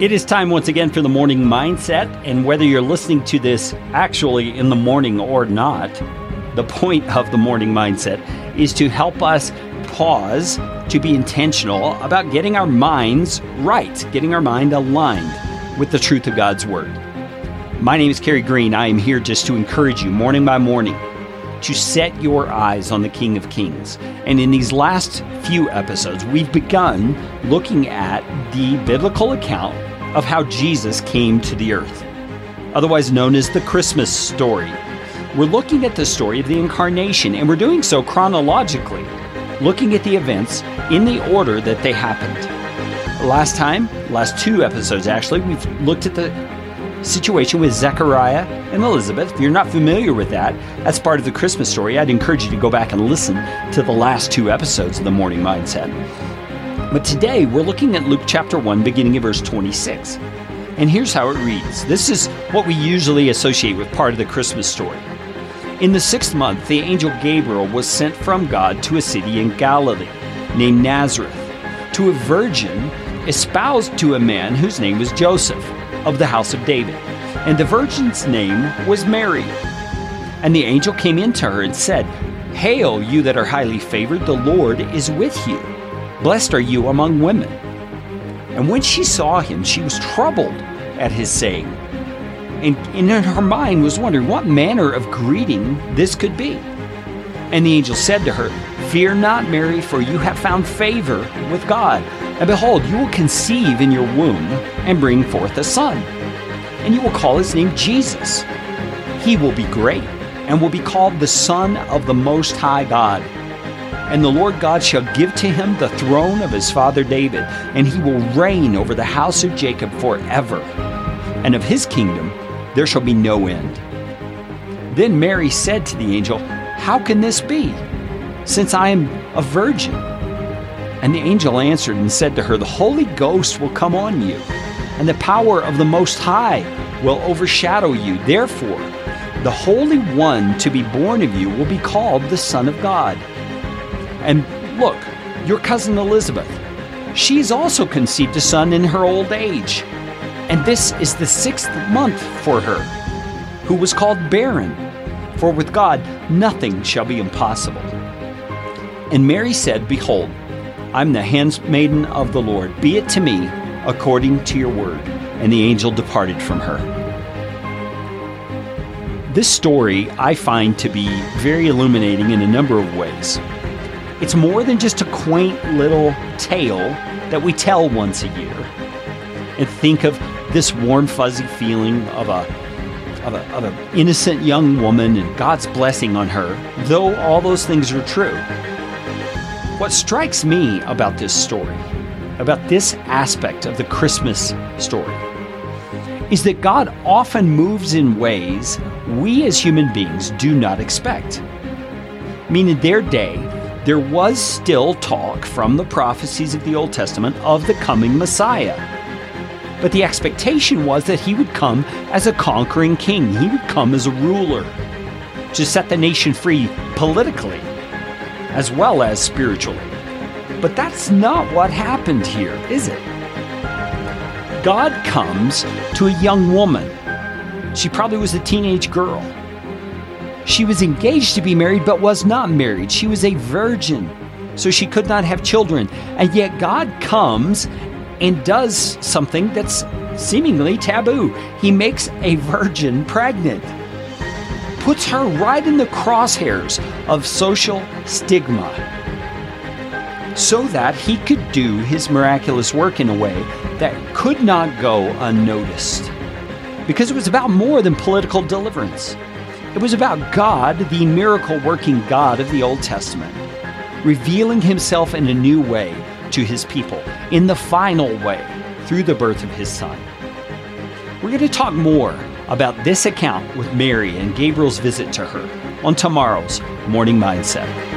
It is time once again for the morning mindset. And whether you're listening to this actually in the morning or not, the point of the morning mindset is to help us pause to be intentional about getting our minds right, getting our mind aligned with the truth of God's Word. My name is Carey Green. I am here just to encourage you morning by morning to set your eyes on the King of Kings. And in these last few episodes, we've begun looking at the biblical account of how Jesus came to the earth, otherwise known as the Christmas story. We're looking at the story of the incarnation, and we're doing so chronologically, looking at the events in the order that they happened. Last time, last two episodes actually, we've looked at the situation with Zechariah and Elizabeth. If you're not familiar with that, that's part of the Christmas story. I'd encourage you to go back and listen to the last two episodes of the Morning Mindset. But today we're looking at Luke chapter 1, beginning at verse 26. And here's how it reads This is what we usually associate with part of the Christmas story. In the sixth month, the angel Gabriel was sent from God to a city in Galilee named Nazareth to a virgin espoused to a man whose name was Joseph of the house of David. And the virgin's name was Mary. And the angel came in to her and said, Hail, you that are highly favored, the Lord is with you. Blessed are you among women. And when she saw him, she was troubled at his saying, and in her mind was wondering what manner of greeting this could be. And the angel said to her, Fear not, Mary, for you have found favor with God. And behold, you will conceive in your womb and bring forth a son. And you will call his name Jesus. He will be great and will be called the Son of the Most High God. And the Lord God shall give to him the throne of his father David, and he will reign over the house of Jacob forever. And of his kingdom there shall be no end. Then Mary said to the angel, How can this be, since I am a virgin? And the angel answered and said to her, The Holy Ghost will come on you, and the power of the Most High will overshadow you. Therefore, the Holy One to be born of you will be called the Son of God. And look, your cousin Elizabeth, she's also conceived a son in her old age. And this is the sixth month for her, who was called barren. For with God nothing shall be impossible. And Mary said, Behold, I'm the handmaiden of the Lord. Be it to me according to your word. And the angel departed from her. This story I find to be very illuminating in a number of ways. It's more than just a quaint little tale that we tell once a year and think of this warm, fuzzy feeling of a of, a, of an innocent young woman and God's blessing on her, though all those things are true. What strikes me about this story, about this aspect of the Christmas story, is that God often moves in ways we as human beings do not expect. I mean, in their day, there was still talk from the prophecies of the Old Testament of the coming Messiah. But the expectation was that he would come as a conquering king, he would come as a ruler to set the nation free politically as well as spiritually. But that's not what happened here, is it? God comes to a young woman. She probably was a teenage girl. She was engaged to be married, but was not married. She was a virgin, so she could not have children. And yet God comes and does something that's seemingly taboo. He makes a virgin pregnant, puts her right in the crosshairs of social stigma, so that he could do his miraculous work in a way that could not go unnoticed. Because it was about more than political deliverance. It was about God, the miracle working God of the Old Testament, revealing himself in a new way to his people, in the final way, through the birth of his son. We're going to talk more about this account with Mary and Gabriel's visit to her on tomorrow's Morning Mindset.